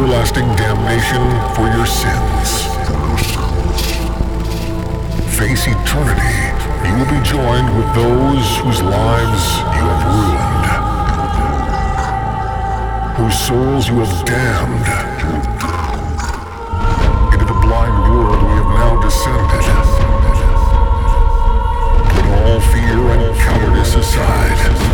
everlasting damnation for your sins. Face eternity. You will be joined with those whose lives you have ruined, whose souls you have damned. Into the blind world we have now descended. Put all fear and cowardice aside.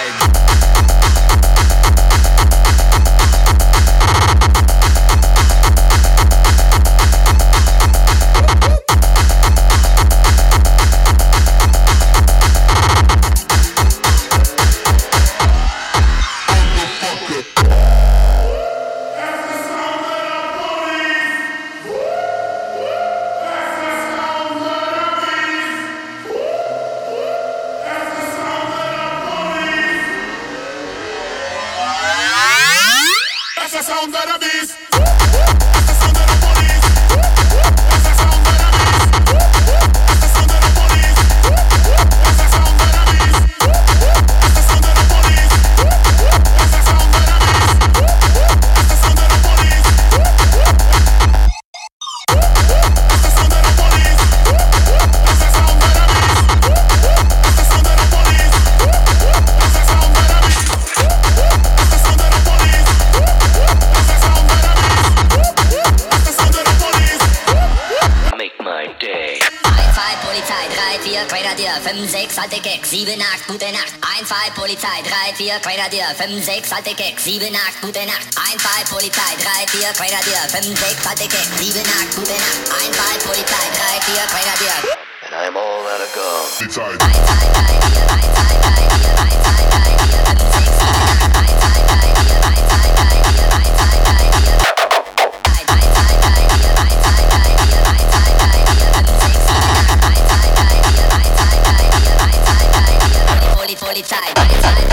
That's 5, 6, alte Keck, 7, 8, gute Nacht. 1, 2, Polizei, 3, 4, Grenadier, 5, 6, alte Keck, 7, 8, gute Nacht. 1, 2, Polizei, 3, 4, Grenadier, 5, 6, alte Keck, 7, 8, gute Nacht. 1, 2, Polizei, 3, 4, Grenadier. And I'm all out of gum. Die Zeit. 1, 2, 3, 4, 1, 2, 3, 4, 1, 2, 3, 4, 5, 6, gute Nacht. 1, 2, 在在在。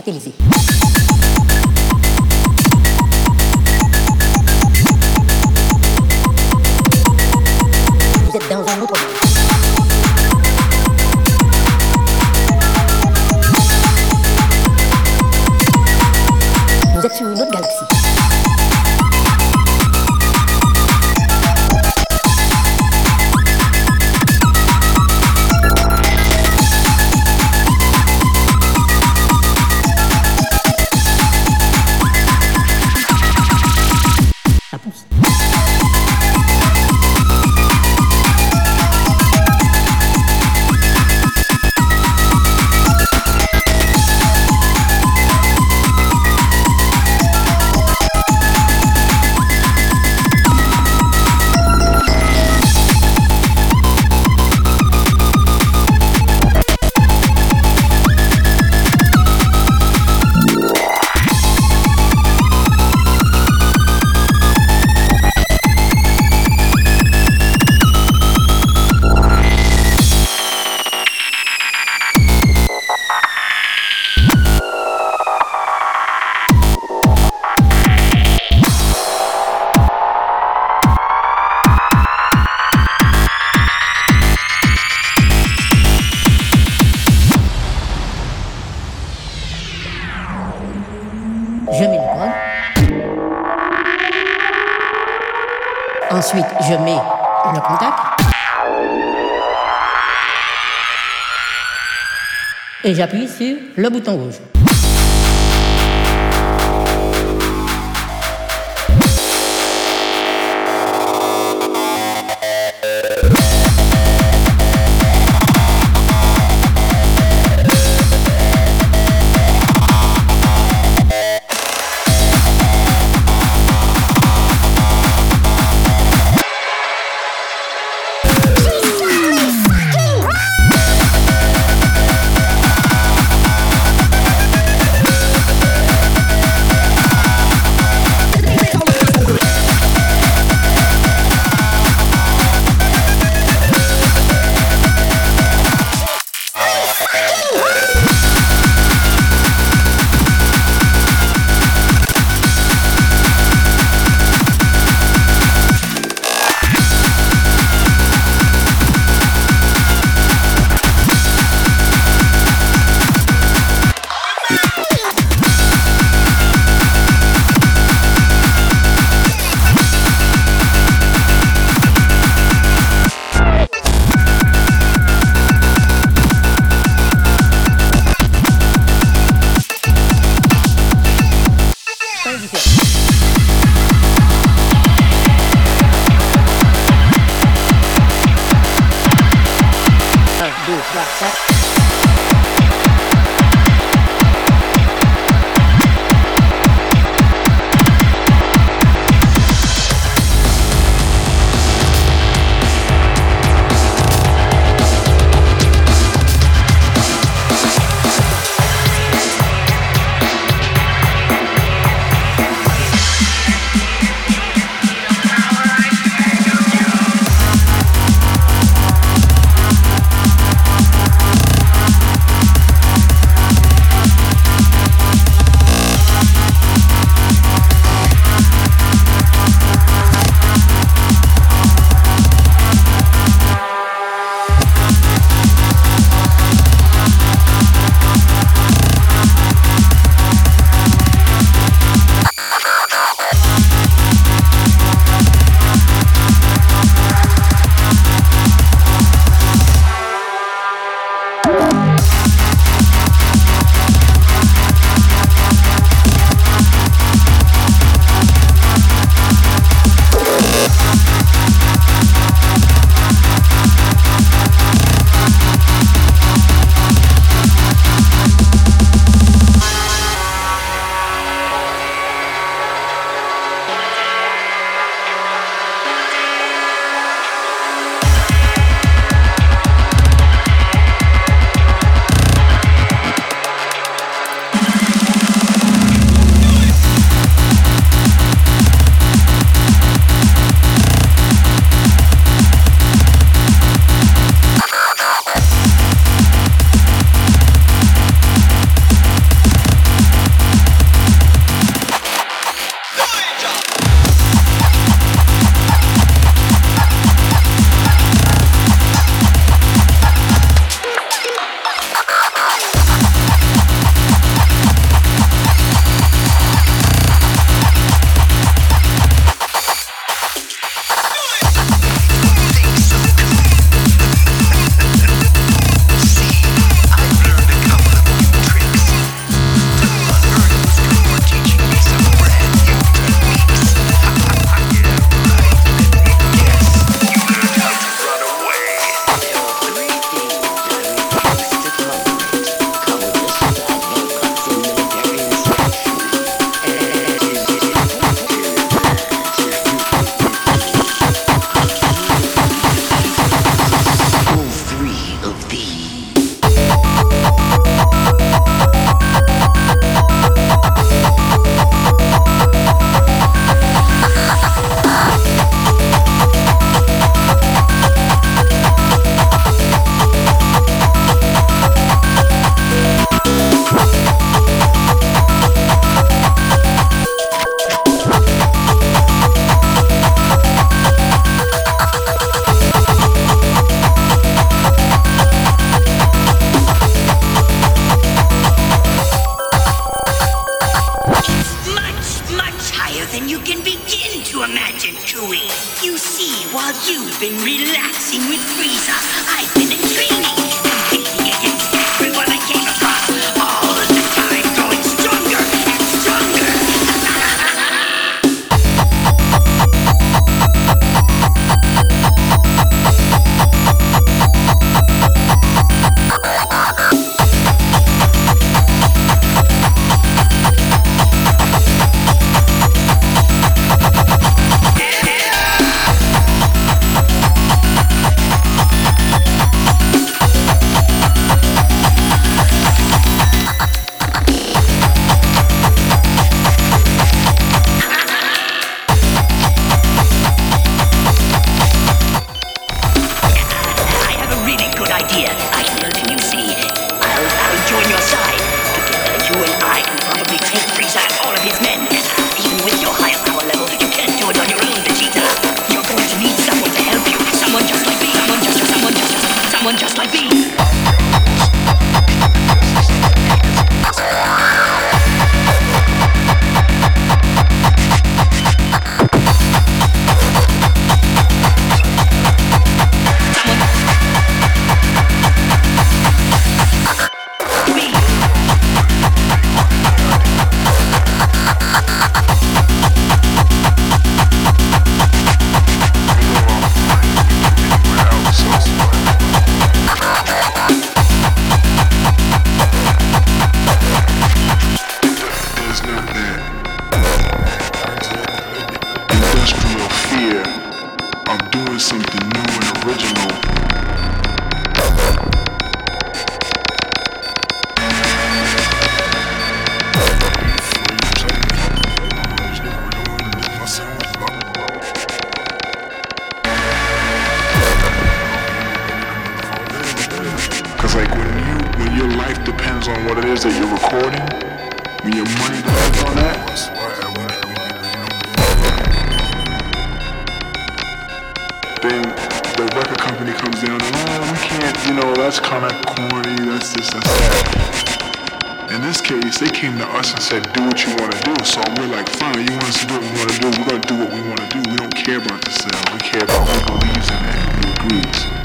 Stability. Et j'appuie sur le bouton rouge. You've been relaxing with Frieza, I've been in someone just like me. On what it is that you're recording, when your money depends on that, then the record company comes down and oh we can't, you know, that's kinda corny, that's this, that's that. In this case, they came to us and said, do what you wanna do. So we're like, fine, you want us to do what we wanna do, we're gonna do what we wanna do. We don't care about the sale, we care about who believes in it and who agrees.